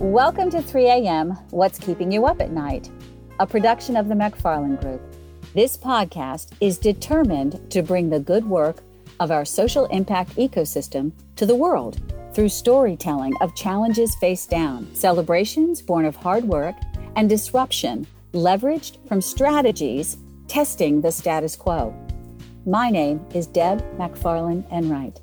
Welcome to 3 a.m. What's Keeping You Up at Night, a production of the McFarland Group. This podcast is determined to bring the good work of our social impact ecosystem to the world through storytelling of challenges faced down, celebrations born of hard work, and disruption leveraged from strategies testing the status quo. My name is Deb McFarland Enright.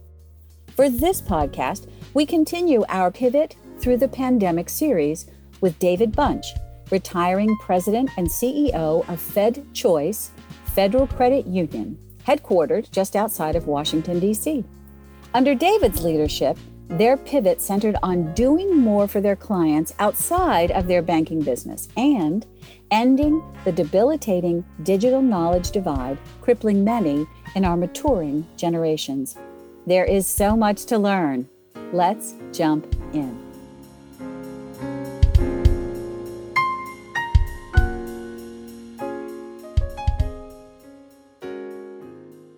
For this podcast, we continue our pivot through the pandemic series with David Bunch, retiring president and CEO of Fed Choice Federal Credit Union, headquartered just outside of Washington, D.C. Under David's leadership, their pivot centered on doing more for their clients outside of their banking business and ending the debilitating digital knowledge divide crippling many in our maturing generations. There is so much to learn. Let's jump in.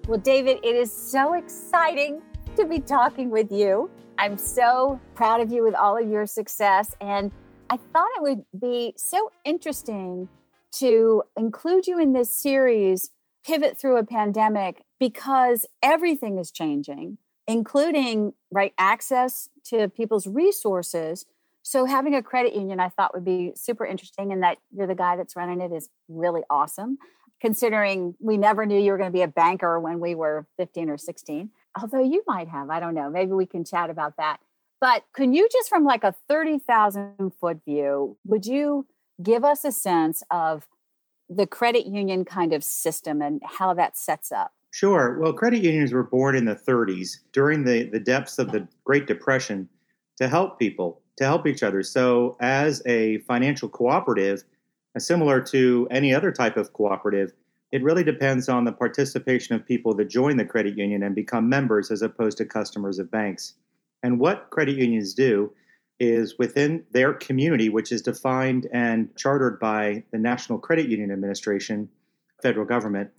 Well, David, it is so exciting to be talking with you. I'm so proud of you with all of your success. And I thought it would be so interesting to include you in this series, Pivot Through a Pandemic, because everything is changing, including right access to people's resources. So having a credit union I thought would be super interesting and that you're the guy that's running it is really awesome considering we never knew you were going to be a banker when we were 15 or 16 although you might have i don't know maybe we can chat about that but can you just from like a 30,000 foot view would you give us a sense of the credit union kind of system and how that sets up Sure. Well, credit unions were born in the 30s during the, the depths of the Great Depression to help people, to help each other. So, as a financial cooperative, similar to any other type of cooperative, it really depends on the participation of people that join the credit union and become members as opposed to customers of banks. And what credit unions do is within their community, which is defined and chartered by the National Credit Union Administration, federal government,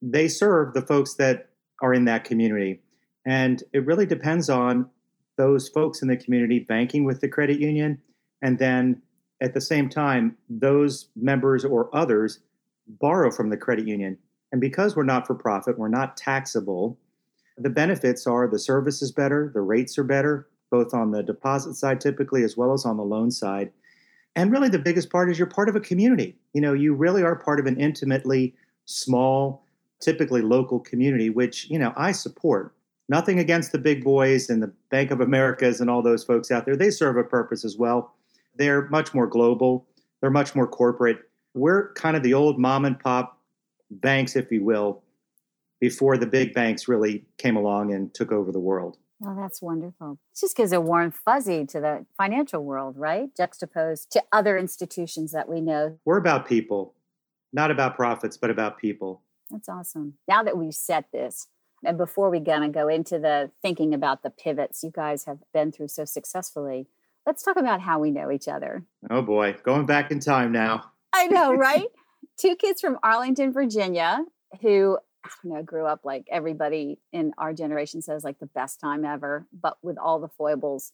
they serve the folks that are in that community. And it really depends on those folks in the community banking with the credit union and then at the same time, those members or others borrow from the credit union. And because we're not for profit, we're not taxable, the benefits are the service is better, the rates are better, both on the deposit side typically as well as on the loan side. And really the biggest part is you're part of a community. You know, you really are part of an intimately small, typically local community, which, you know, I support. Nothing against the big boys and the Bank of Americas and all those folks out there. They serve a purpose as well. They're much more global, they're much more corporate. We're kind of the old mom and pop banks, if you will, before the big banks really came along and took over the world. Oh, that's wonderful. It just gives a warm fuzzy to the financial world, right? Juxtaposed to other institutions that we know. We're about people, not about profits, but about people. That's awesome. Now that we've set this, and before we gonna go into the thinking about the pivots you guys have been through so successfully, let's talk about how we know each other. Oh boy, going back in time now. I know, right? Two kids from Arlington, Virginia, who I don't know, grew up like everybody in our generation says, like the best time ever, but with all the foibles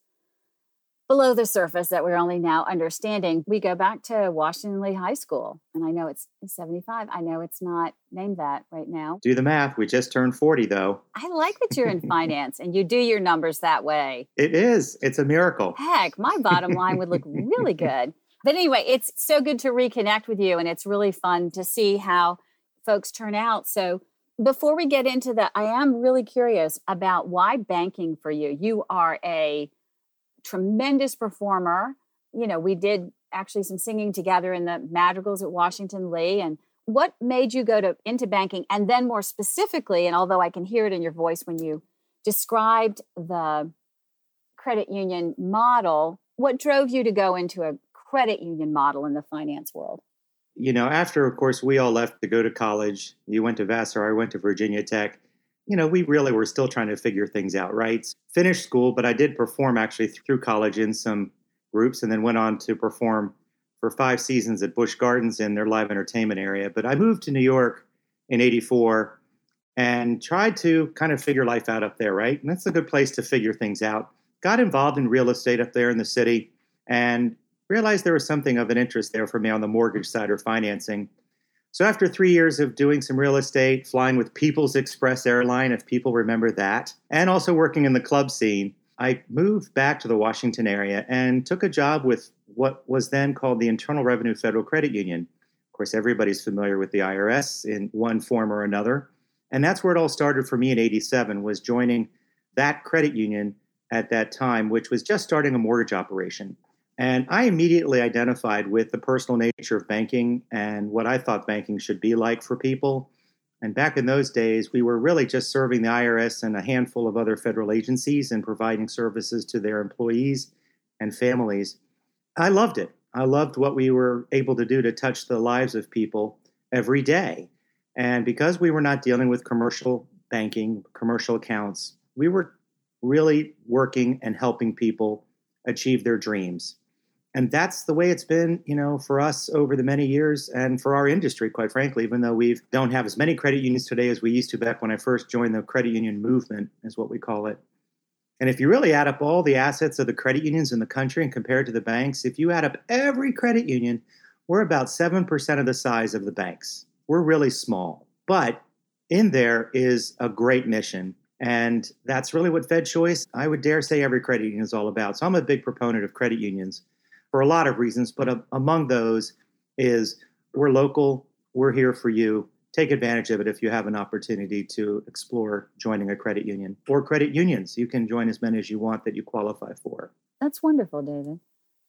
below the surface that we're only now understanding. We go back to Washington Lee High School, and I know it's 75. I know it's not named that right now. Do the math. We just turned 40, though. I like that you're in finance and you do your numbers that way. It is. It's a miracle. Heck, my bottom line would look really good. But anyway, it's so good to reconnect with you, and it's really fun to see how folks turn out. So, before we get into that, I am really curious about why banking for you. You are a tremendous performer. You know, we did actually some singing together in the madrigals at Washington Lee. And what made you go to into banking? And then more specifically, and although I can hear it in your voice when you described the credit union model, what drove you to go into a credit union model in the finance world? You know, after, of course, we all left to go to college. You went to Vassar, I went to Virginia Tech you know, we really were still trying to figure things out, right? Finished school, but I did perform actually through college in some groups and then went on to perform for five seasons at Busch Gardens in their live entertainment area. But I moved to New York in 84 and tried to kind of figure life out up there, right? And that's a good place to figure things out. Got involved in real estate up there in the city and realized there was something of an interest there for me on the mortgage side or financing. So after three years of doing some real estate, flying with People's Express Airline, if people remember that, and also working in the club scene, I moved back to the Washington area and took a job with what was then called the Internal Revenue Federal Credit Union. Of course, everybody's familiar with the IRS in one form or another. And that's where it all started for me in 87 was joining that credit union at that time, which was just starting a mortgage operation. And I immediately identified with the personal nature of banking and what I thought banking should be like for people. And back in those days, we were really just serving the IRS and a handful of other federal agencies and providing services to their employees and families. I loved it. I loved what we were able to do to touch the lives of people every day. And because we were not dealing with commercial banking, commercial accounts, we were really working and helping people achieve their dreams and that's the way it's been you know for us over the many years and for our industry quite frankly even though we don't have as many credit unions today as we used to back when i first joined the credit union movement is what we call it. And if you really add up all the assets of the credit unions in the country and compare it to the banks if you add up every credit union we're about 7% of the size of the banks. We're really small. But in there is a great mission. And that's really what fed choice i would dare say every credit union is all about. So i'm a big proponent of credit unions for a lot of reasons, but a, among those is we're local, we're here for you. Take advantage of it if you have an opportunity to explore joining a credit union or credit unions. You can join as many as you want that you qualify for. That's wonderful, David.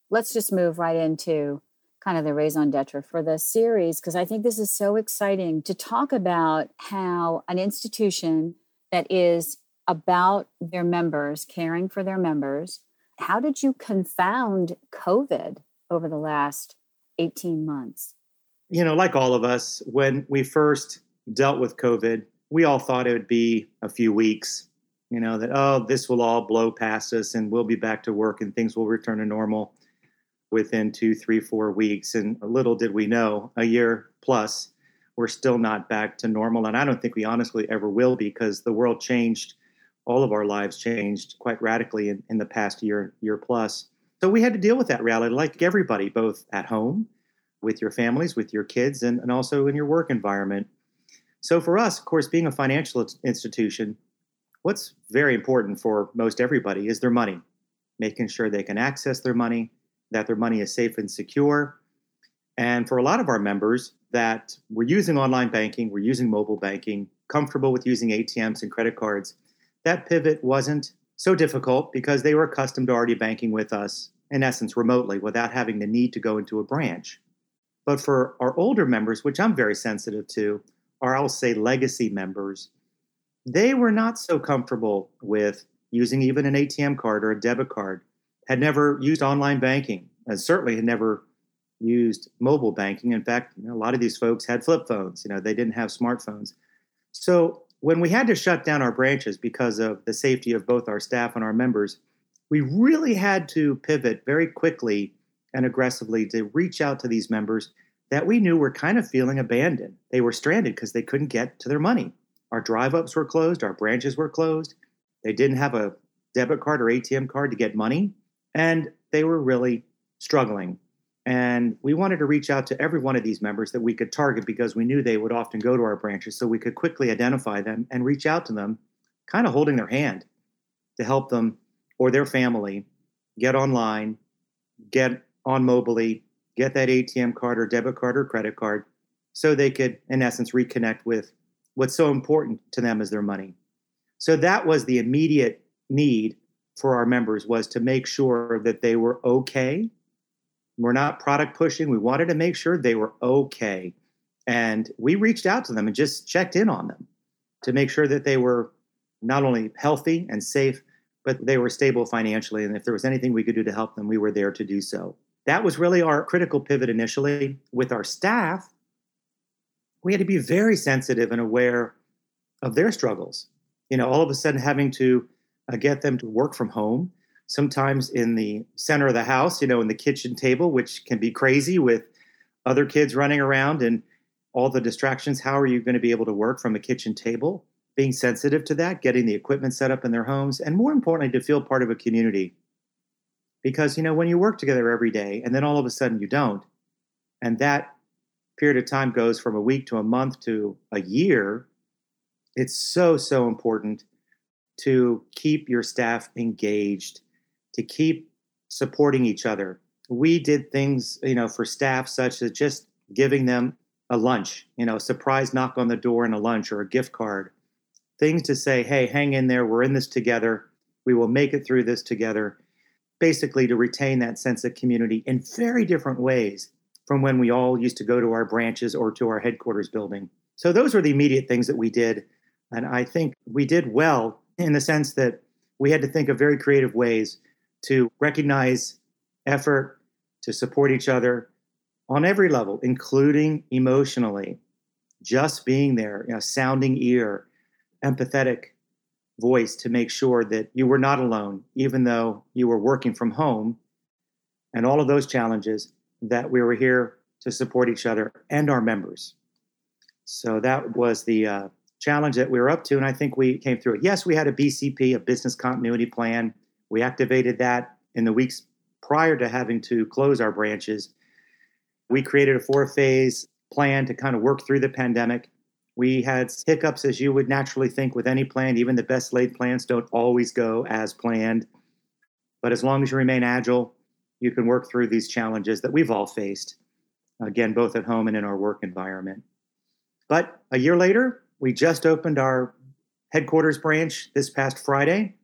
Let's just move right into kind of the raison d'etre for the series because I think this is so exciting to talk about how an institution that is about their members, caring for their members, how did you confound COVID over the last 18 months? You know, like all of us, when we first dealt with COVID, we all thought it would be a few weeks, you know, that, oh, this will all blow past us and we'll be back to work and things will return to normal within two, three, four weeks. And little did we know, a year plus, we're still not back to normal. And I don't think we honestly ever will because the world changed all of our lives changed quite radically in, in the past year, year plus. So we had to deal with that reality, like everybody, both at home, with your families, with your kids, and, and also in your work environment. So for us, of course, being a financial institution, what's very important for most everybody is their money, making sure they can access their money, that their money is safe and secure. And for a lot of our members that we're using online banking, we're using mobile banking, comfortable with using ATMs and credit cards, that pivot wasn't so difficult because they were accustomed to already banking with us, in essence, remotely without having the need to go into a branch. But for our older members, which I'm very sensitive to, or I'll say legacy members, they were not so comfortable with using even an ATM card or a debit card, had never used online banking, and certainly had never used mobile banking. In fact, you know, a lot of these folks had flip phones, you know, they didn't have smartphones. So when we had to shut down our branches because of the safety of both our staff and our members, we really had to pivot very quickly and aggressively to reach out to these members that we knew were kind of feeling abandoned. They were stranded because they couldn't get to their money. Our drive ups were closed, our branches were closed. They didn't have a debit card or ATM card to get money, and they were really struggling. And we wanted to reach out to every one of these members that we could target because we knew they would often go to our branches. So we could quickly identify them and reach out to them, kind of holding their hand to help them or their family get online, get on mobily, get that ATM card or debit card or credit card so they could, in essence, reconnect with what's so important to them as their money. So that was the immediate need for our members was to make sure that they were okay we're not product pushing. We wanted to make sure they were okay. And we reached out to them and just checked in on them to make sure that they were not only healthy and safe, but they were stable financially. And if there was anything we could do to help them, we were there to do so. That was really our critical pivot initially. With our staff, we had to be very sensitive and aware of their struggles. You know, all of a sudden having to uh, get them to work from home sometimes in the center of the house, you know, in the kitchen table, which can be crazy with other kids running around and all the distractions. How are you going to be able to work from a kitchen table? Being sensitive to that, getting the equipment set up in their homes, and more importantly, to feel part of a community. Because, you know, when you work together every day and then all of a sudden you don't, and that period of time goes from a week to a month to a year, it's so, so important to keep your staff engaged, to keep supporting each other. We did things, you know, for staff such as just giving them a lunch, you know, a surprise knock on the door and a lunch or a gift card. Things to say, hey, hang in there, we're in this together. We will make it through this together. Basically, to retain that sense of community in very different ways from when we all used to go to our branches or to our headquarters building. So, those were the immediate things that we did. And I think we did well in the sense that we had to think of very creative ways to recognize effort, to support each other on every level, including emotionally. Just being there, a sounding ear, empathetic voice to make sure that you were not alone, even though you were working from home, and all of those challenges, that we were here to support each other and our members. So that was the uh, challenge that we were up to, and I think we came through it. Yes, we had a BCP, a business continuity plan. We activated that in the weeks prior to having to close our branches. We created a four phase plan to kind of work through the pandemic. We had hiccups, as you would naturally think with any plan. Even the best laid plans don't always go as planned. But as long as you remain agile, you can work through these challenges that we've all faced, again, both at home and in our work environment. But a year later, we just opened our headquarters branch this past Friday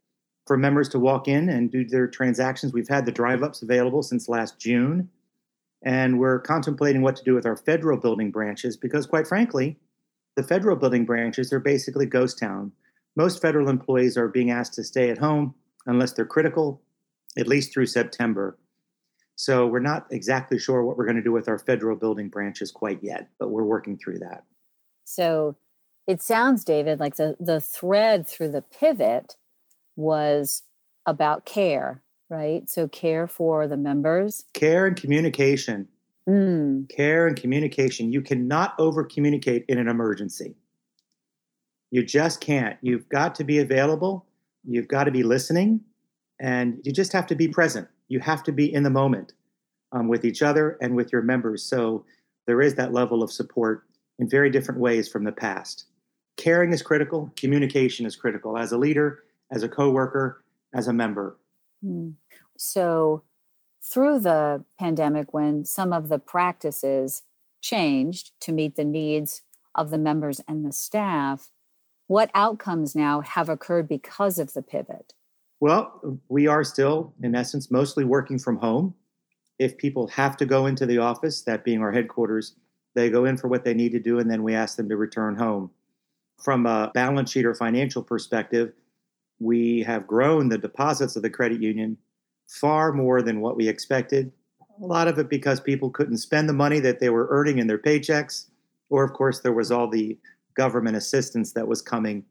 for members to walk in and do their transactions. We've had the drive ups available since last June, and we're contemplating what to do with our federal building branches because, quite frankly, the federal building branches are basically ghost town. Most federal employees are being asked to stay at home unless they're critical, at least through September. So we're not exactly sure what we're going to do with our federal building branches quite yet, but we're working through that. So it sounds, David, like the, the thread through the pivot was about care, right? So care for the members. Care and communication. Mm. Care and communication. You cannot over communicate in an emergency. You just can't. You've got to be available. You've got to be listening. And you just have to be present. You have to be in the moment um, with each other and with your members. So there is that level of support in very different ways from the past. Caring is critical, communication is critical. As a leader, as a coworker, as a member. Mm. So, through the pandemic, when some of the practices changed to meet the needs of the members and the staff, what outcomes now have occurred because of the pivot? Well, we are still, in essence, mostly working from home. If people have to go into the office, that being our headquarters, they go in for what they need to do, and then we ask them to return home. From a balance sheet or financial perspective, we have grown the deposits of the credit union far more than what we expected. A lot of it because people couldn't spend the money that they were earning in their paychecks, or of course, there was all the government assistance that was coming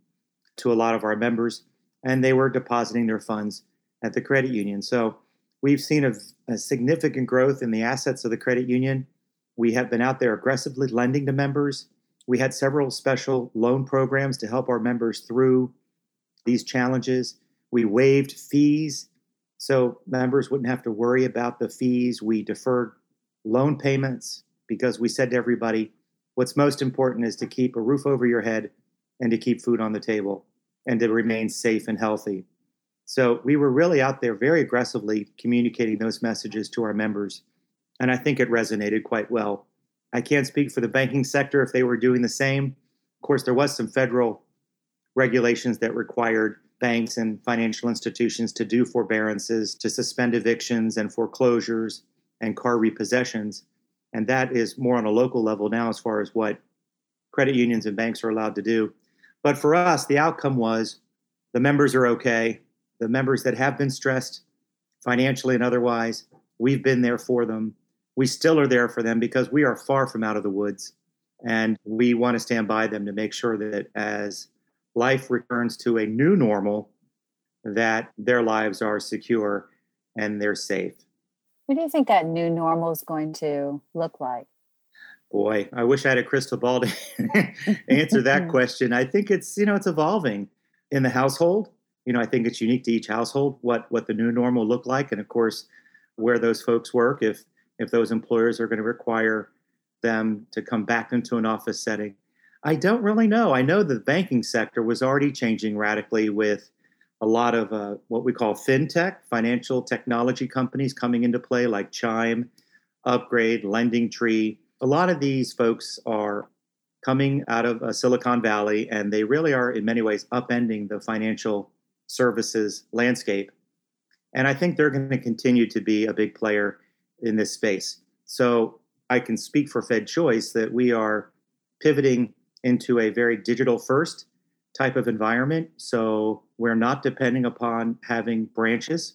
to a lot of our members, and they were depositing their funds at the credit union. So we've seen a, a significant growth in the assets of the credit union. We have been out there aggressively lending to members. We had several special loan programs to help our members through these challenges. We waived fees so members wouldn't have to worry about the fees. We deferred loan payments because we said to everybody, what's most important is to keep a roof over your head and to keep food on the table and to remain safe and healthy. So we were really out there very aggressively communicating those messages to our members. And I think it resonated quite well. I can't speak for the banking sector if they were doing the same. Of course, there was some federal regulations that required banks and financial institutions to do forbearances, to suspend evictions and foreclosures and car repossessions. And that is more on a local level now as far as what credit unions and banks are allowed to do. But for us, the outcome was the members are okay. The members that have been stressed financially and otherwise, we've been there for them. We still are there for them because we are far from out of the woods. And we want to stand by them to make sure that as life returns to a new normal, that their lives are secure and they're safe. What do you think that new normal is going to look like? Boy, I wish I had a crystal ball to answer that question. I think it's, you know, it's evolving in the household. You know, I think it's unique to each household what what the new normal look like and of course, where those folks work if if those employers are going to require them to come back into an office setting. I don't really know. I know the banking sector was already changing radically with a lot of uh, what we call fintech, financial technology companies coming into play, like Chime, Upgrade, Lending Tree. A lot of these folks are coming out of uh, Silicon Valley, and they really are, in many ways, upending the financial services landscape. And I think they're going to continue to be a big player in this space. So I can speak for Fed Choice that we are pivoting into a very digital first type of environment. So we're not depending upon having branches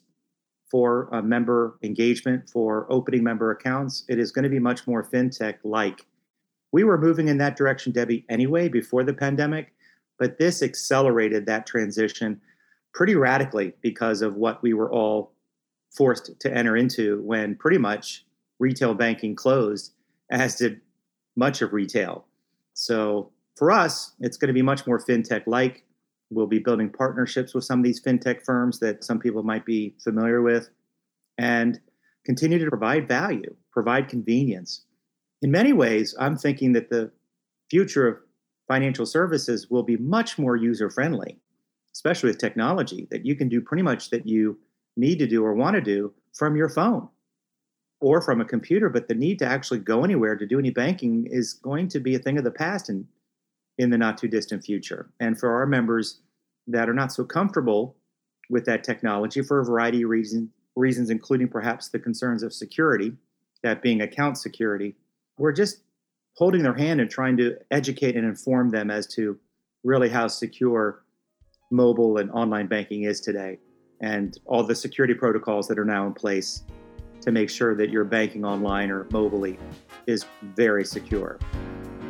for member engagement, for opening member accounts. It is going to be much more fintech like. We were moving in that direction, Debbie, anyway, before the pandemic, but this accelerated that transition pretty radically because of what we were all forced to enter into when pretty much retail banking closed, as did much of retail. So for us, it's going to be much more fintech like. We'll be building partnerships with some of these fintech firms that some people might be familiar with and continue to provide value, provide convenience. In many ways, I'm thinking that the future of financial services will be much more user friendly, especially with technology, that you can do pretty much that you need to do or want to do from your phone or from a computer, but the need to actually go anywhere to do any banking is going to be a thing of the past in, in the not too distant future. And for our members that are not so comfortable with that technology for a variety of reasons, reasons including perhaps the concerns of security, that being account security, we're just holding their hand and trying to educate and inform them as to really how secure mobile and online banking is today and all the security protocols that are now in place to make sure that your banking online or mobilely is very secure.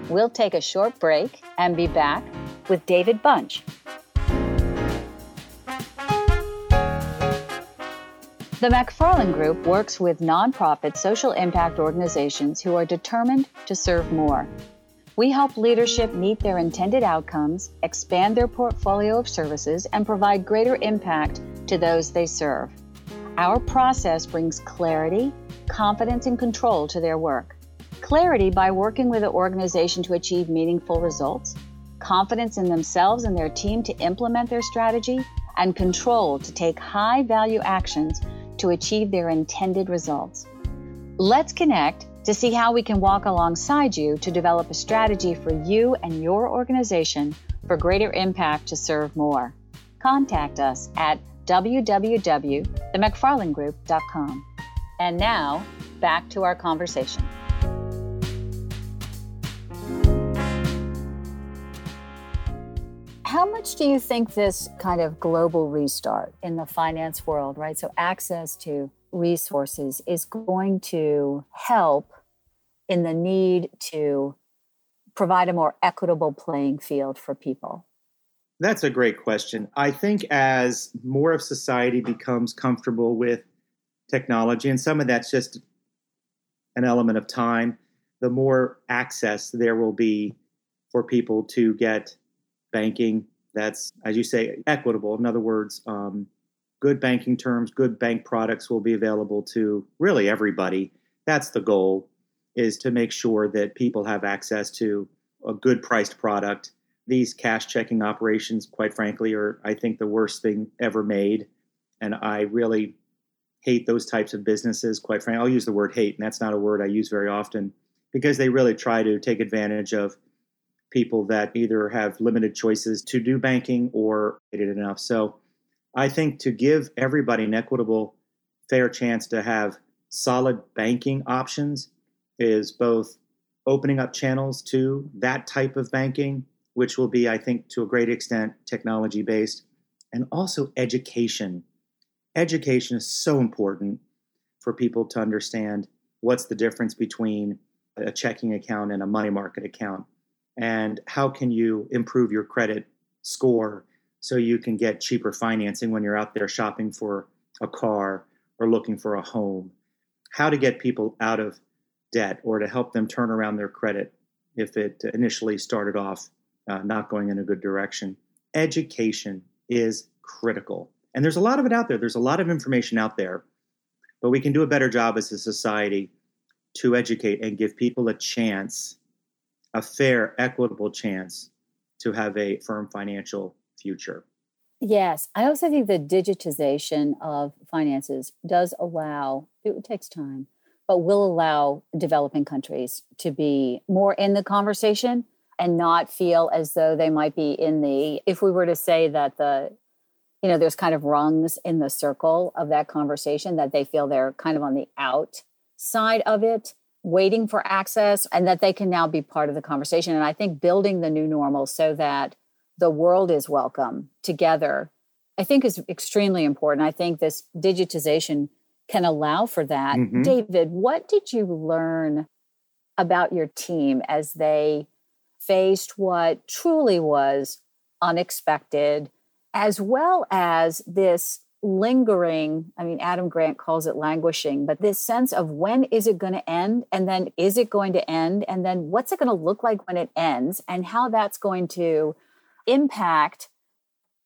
We'll take a short break and be back with David Bunch. The McFarland Group works with nonprofit social impact organizations who are determined to serve more. We help leadership meet their intended outcomes, expand their portfolio of services, and provide greater impact to those they serve. Our process brings clarity, confidence, and control to their work. Clarity by working with the organization to achieve meaningful results, confidence in themselves and their team to implement their strategy, and control to take high value actions to achieve their intended results. Let's connect to see how we can walk alongside you to develop a strategy for you and your organization for greater impact to serve more. Contact us at www.themcfarlandgroup.com. And now, back to our conversation. How much do you think this kind of global restart in the finance world, right? So, access to resources is going to help in the need to provide a more equitable playing field for people? That's a great question. I think as more of society becomes comfortable with technology, and some of that's just an element of time, the more access there will be for people to get banking that's, as you say, equitable. In other words, um, good banking terms, good bank products will be available to really everybody. That's the goal, is to make sure that people have access to a good priced product these cash checking operations, quite frankly, are, I think, the worst thing ever made. And I really hate those types of businesses, quite frankly. I'll use the word hate, and that's not a word I use very often because they really try to take advantage of people that either have limited choices to do banking or it enough. So I think to give everybody an equitable, fair chance to have solid banking options is both opening up channels to that type of banking which will be, I think, to a great extent, technology based, and also education. Education is so important for people to understand what's the difference between a checking account and a money market account, and how can you improve your credit score so you can get cheaper financing when you're out there shopping for a car or looking for a home, how to get people out of debt or to help them turn around their credit if it initially started off uh, not going in a good direction. Education is critical. And there's a lot of it out there. There's a lot of information out there. but we can do a better job as a society to educate and give people a chance, a fair, equitable chance to have a firm financial future. Yes, I also think the digitization of finances does allow, it takes time, but will allow developing countries to be more in the conversation and not feel as though they might be in the, if we were to say that the, you know, there's kind of rungs in the circle of that conversation that they feel they're kind of on the outside of it, waiting for access, and that they can now be part of the conversation. And I think building the new normal so that the world is welcome together, I think is extremely important. I think this digitization can allow for that. Mm-hmm. David, what did you learn about your team as they faced what truly was unexpected, as well as this lingering i mean adam grant calls it languishing but this sense of when is it going to end and then is it going to end and then what's it going to look like when it ends and how that's going to impact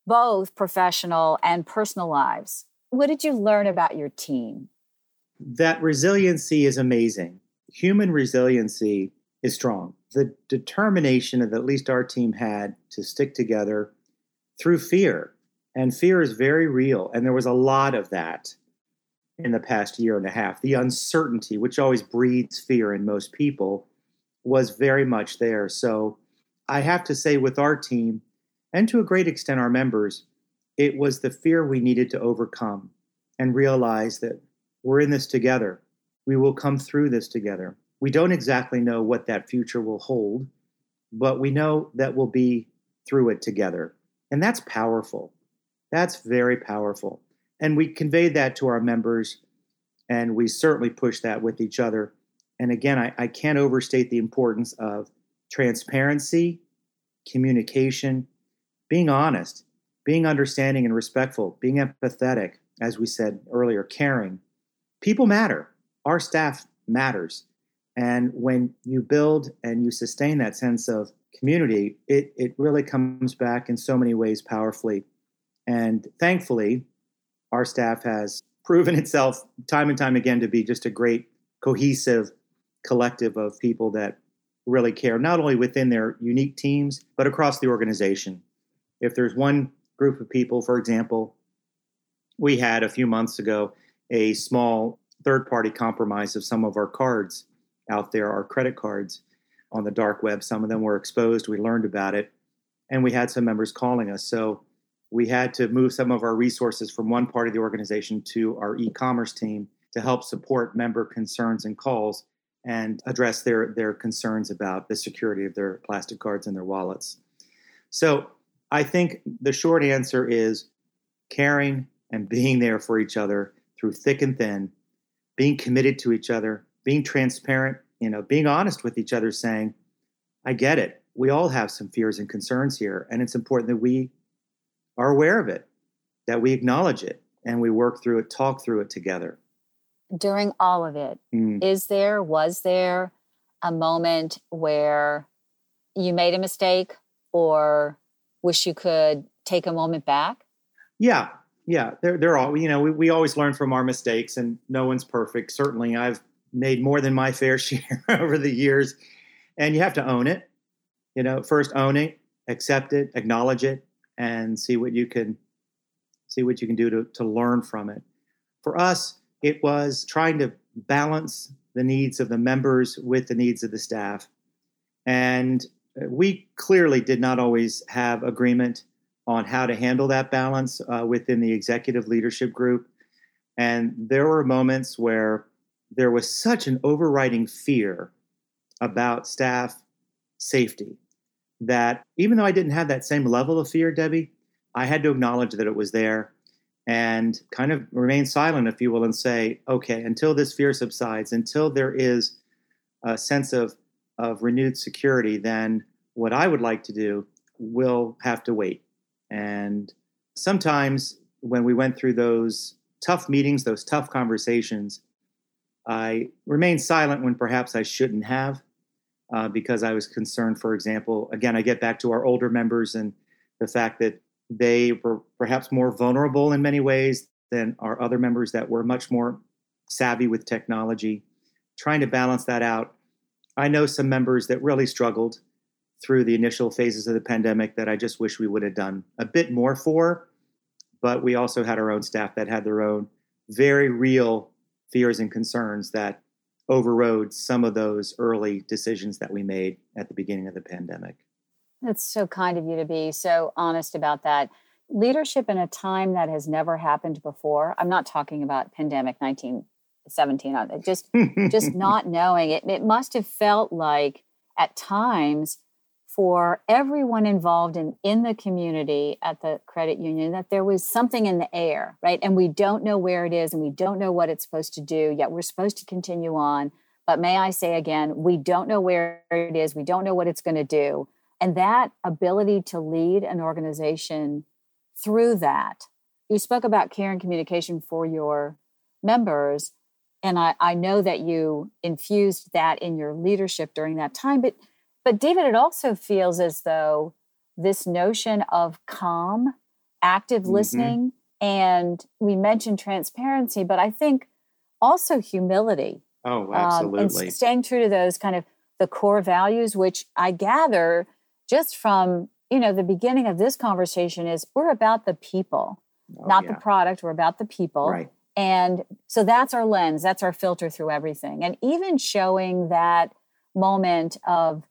both professional and personal lives. What did you learn about your team? That resiliency is amazing. Human resiliency is strong. The determination that at least our team had to stick together through fear. And fear is very real. And there was a lot of that in the past year and a half. The uncertainty, which always breeds fear in most people, was very much there. So I have to say, with our team, and to a great extent our members, it was the fear we needed to overcome and realize that we're in this together. We will come through this together. We don't exactly know what that future will hold, but we know that we'll be through it together. And that's powerful. That's very powerful. And we conveyed that to our members, and we certainly push that with each other. And again, I, I can't overstate the importance of transparency, communication, being honest, being understanding and respectful, being empathetic, as we said earlier, caring. People matter. Our staff matters. And when you build and you sustain that sense of community, it, it really comes back in so many ways powerfully. And thankfully, our staff has proven itself time and time again to be just a great, cohesive collective of people that really care, not only within their unique teams, but across the organization if there's one group of people, for example, we had a few months ago a small third party compromise of some of our cards out there, our credit cards on the dark web. Some of them were exposed. We learned about it, and we had some members calling us. So we had to move some of our resources from one part of the organization to our e commerce team to help support member concerns and calls and address their, their concerns about the security of their plastic cards and their wallets. So I think the short answer is caring and being there for each other through thick and thin, being committed to each other, being transparent, you know, being honest with each other, saying, I get it. We all have some fears and concerns here. And it's important that we are aware of it, that we acknowledge it, and we work through it, talk through it together. During all of it, mm. is there, was there a moment where you made a mistake or wish you could take a moment back? Yeah, yeah. They're they're all you know. We we always learn from our mistakes, and no one's perfect. Certainly, I've made more than my fair share over the years, and you have to own it. You know, first own it, accept it, acknowledge it, and see what you can see what you can do to to learn from it. For us, it was trying to balance the needs of the members with the needs of the staff, and we clearly did not always have agreement on how to handle that balance uh, within the executive leadership group. And there were moments where there was such an overriding fear about staff safety that even though I didn't have that same level of fear, Debbie, I had to acknowledge that it was there and kind of remain silent, if you will, and say, okay, until this fear subsides, until there is a sense of of renewed security, then what I would like to do will have to wait. And sometimes when we went through those tough meetings, those tough conversations, I remained silent when perhaps I shouldn't have, uh, because I was concerned, for example, again, I get back to our older members and the fact that they were perhaps more vulnerable in many ways than our other members that were much more savvy with technology, trying to balance that out. I know some members that really struggled through the initial phases of the pandemic that I just wish we would have done a bit more for. But we also had our own staff that had their own very real fears and concerns that overrode some of those early decisions that we made at the beginning of the pandemic. That's so kind of you to be so honest about that. Leadership in a time that has never happened before. I'm not talking about pandemic 1917. Uh, just just not knowing it. It must have felt like at times for everyone involved in, in the community at the credit union that there was something in the air, right? And we don't know where it is and we don't know what it's supposed to do, yet we're supposed to continue on. But may I say again, we don't know where it is, we don't know what it's going to do. And that ability to lead an organization through that, you spoke about care and communication for your members. And I, I know that you infused that in your leadership during that time, but but David, it also feels as though this notion of calm, active mm-hmm. listening, and we mentioned transparency, but I think also humility. Oh, absolutely. Um, and staying true to those kind of the core values, which I gather just from you know the beginning of this conversation is we're about the people, oh, not yeah. the product. We're about the people. Right. And so that's our lens, that's our filter through everything. And even showing that moment of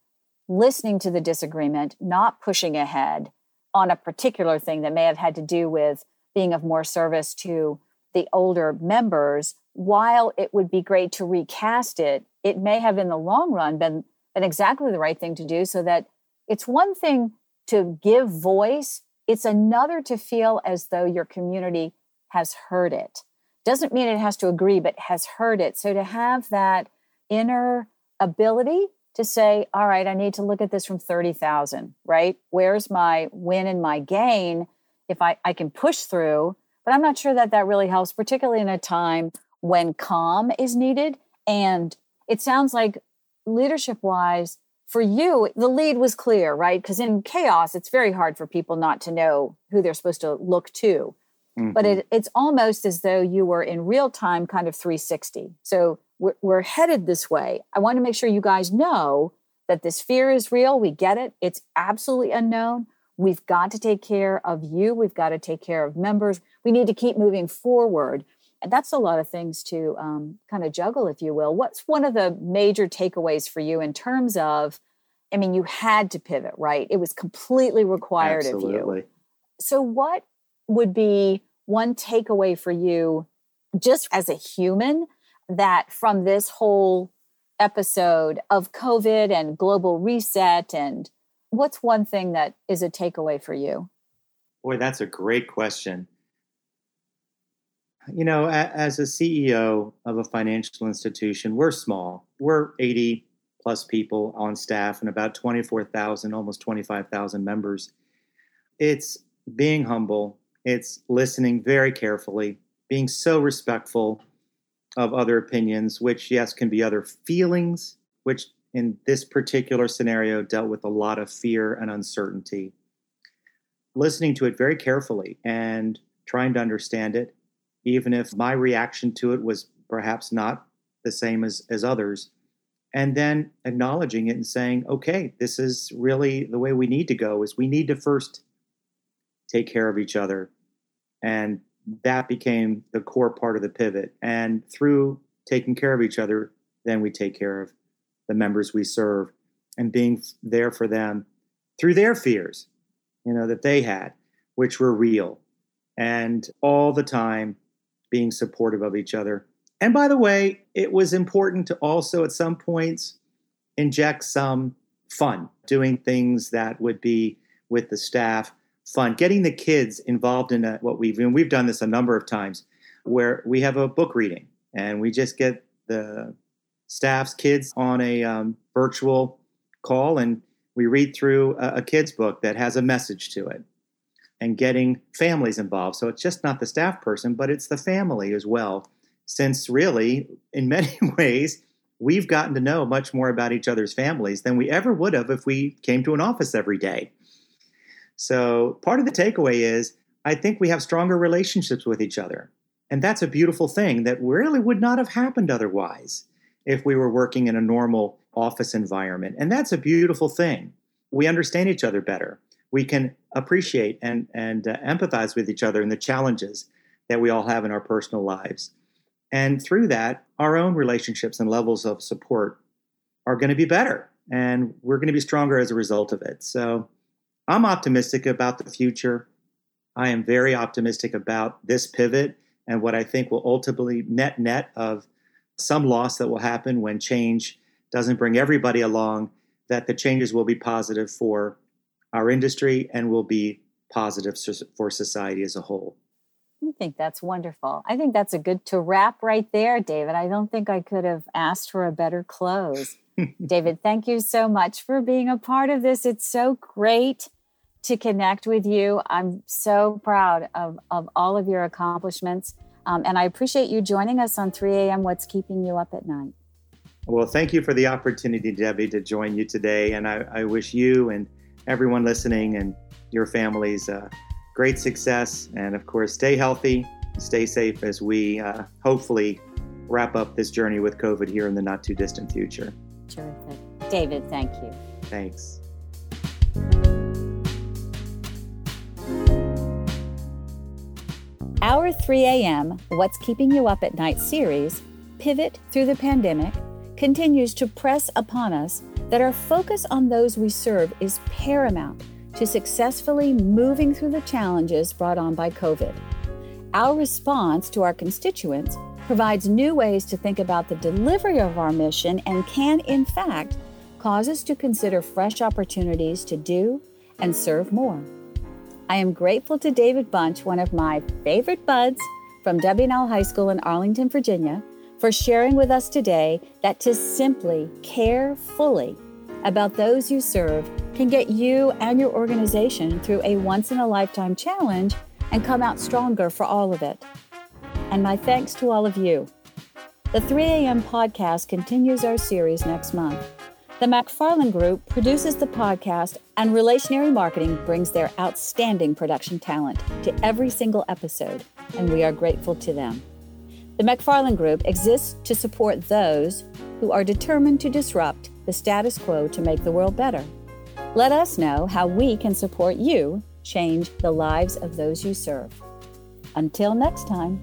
listening to the disagreement, not pushing ahead on a particular thing that may have had to do with being of more service to the older members, while it would be great to recast it, it may have in the long run been, been exactly the right thing to do so that it's one thing to give voice, it's another to feel as though your community has heard it. Doesn't mean it has to agree, but has heard it. So to have that inner ability to say, all right, I need to look at this from 30,000, right? Where's my win and my gain if I, I can push through? But I'm not sure that that really helps, particularly in a time when calm is needed. And it sounds like leadership wise, for you, the lead was clear, right? Because in chaos, it's very hard for people not to know who they're supposed to look to. Mm-hmm. But it, it's almost as though you were in real time, kind of 360. So we're, we're headed this way. I want to make sure you guys know that this fear is real. We get it. It's absolutely unknown. We've got to take care of you. We've got to take care of members. We need to keep moving forward. And that's a lot of things to um, kind of juggle, if you will. What's one of the major takeaways for you in terms of, I mean, you had to pivot, right? It was completely required Absolutely. of you. Absolutely. So, what would be one takeaway for you just as a human that from this whole episode of COVID and global reset? And what's one thing that is a takeaway for you? Boy, that's a great question. You know, as a CEO of a financial institution, we're small. We're 80 plus people on staff and about 24,000, almost 25,000 members. It's being humble, it's listening very carefully, being so respectful of other opinions, which, yes, can be other feelings, which in this particular scenario dealt with a lot of fear and uncertainty. Listening to it very carefully and trying to understand it, even if my reaction to it was perhaps not the same as, as others, and then acknowledging it and saying, okay, this is really the way we need to go, is we need to first take care of each other and that became the core part of the pivot. And through taking care of each other, then we take care of the members we serve and being there for them through their fears, you know, that they had, which were real. And all the time being supportive of each other. And by the way, it was important to also at some points inject some fun, doing things that would be with the staff fun. Getting the kids involved in a, what we've and we've done this a number of times, where we have a book reading and we just get the staff's kids on a um, virtual call and we read through a, a kid's book that has a message to it and getting families involved. So it's just not the staff person, but it's the family as well. Since really, in many ways, we've gotten to know much more about each other's families than we ever would have if we came to an office every day. So part of the takeaway is I think we have stronger relationships with each other. And that's a beautiful thing that really would not have happened otherwise if we were working in a normal office environment. And that's a beautiful thing. We understand each other better. We can appreciate and, and uh, empathize with each other in the challenges that we all have in our personal lives. And through that, our own relationships and levels of support are going to be better. And we're going to be stronger as a result of it. So I'm optimistic about the future. I am very optimistic about this pivot and what I think will ultimately net net of some loss that will happen when change doesn't bring everybody along, that the changes will be positive for our industry and will be positive for society as a whole. I think that's wonderful. I think that's a good to wrap right there, David. I don't think I could have asked for a better close. David, thank you so much for being a part of this. It's so great to connect with you. I'm so proud of, of all of your accomplishments. Um, and I appreciate you joining us on 3 a.m. What's Keeping You Up at Night. Well, thank you for the opportunity, Debbie, to join you today. And I, I wish you and everyone listening and your families uh, great success. And of course, stay healthy, stay safe as we uh, hopefully wrap up this journey with COVID here in the not too distant future. Terrific. David, thank you. Thanks. Our 3 a.m. What's Keeping You Up at Night series, Pivot Through the Pandemic, continues to press upon us that our focus on those we serve is paramount to successfully moving through the challenges brought on by COVID. Our response to our constituents provides new ways to think about the delivery of our mission and can, in fact, cause us to consider fresh opportunities to do and serve more. I am grateful to David Bunch, one of my favorite buds from W&L High School in Arlington, Virginia, for sharing with us today that to simply care fully about those you serve can get you and your organization through a once in a lifetime challenge and come out stronger for all of it. And my thanks to all of you. The 3 a.m. podcast continues our series next month. The McFarland Group produces the podcast, and Relationary Marketing brings their outstanding production talent to every single episode, and we are grateful to them. The McFarland Group exists to support those who are determined to disrupt the status quo to make the world better. Let us know how we can support you change the lives of those you serve. Until next time.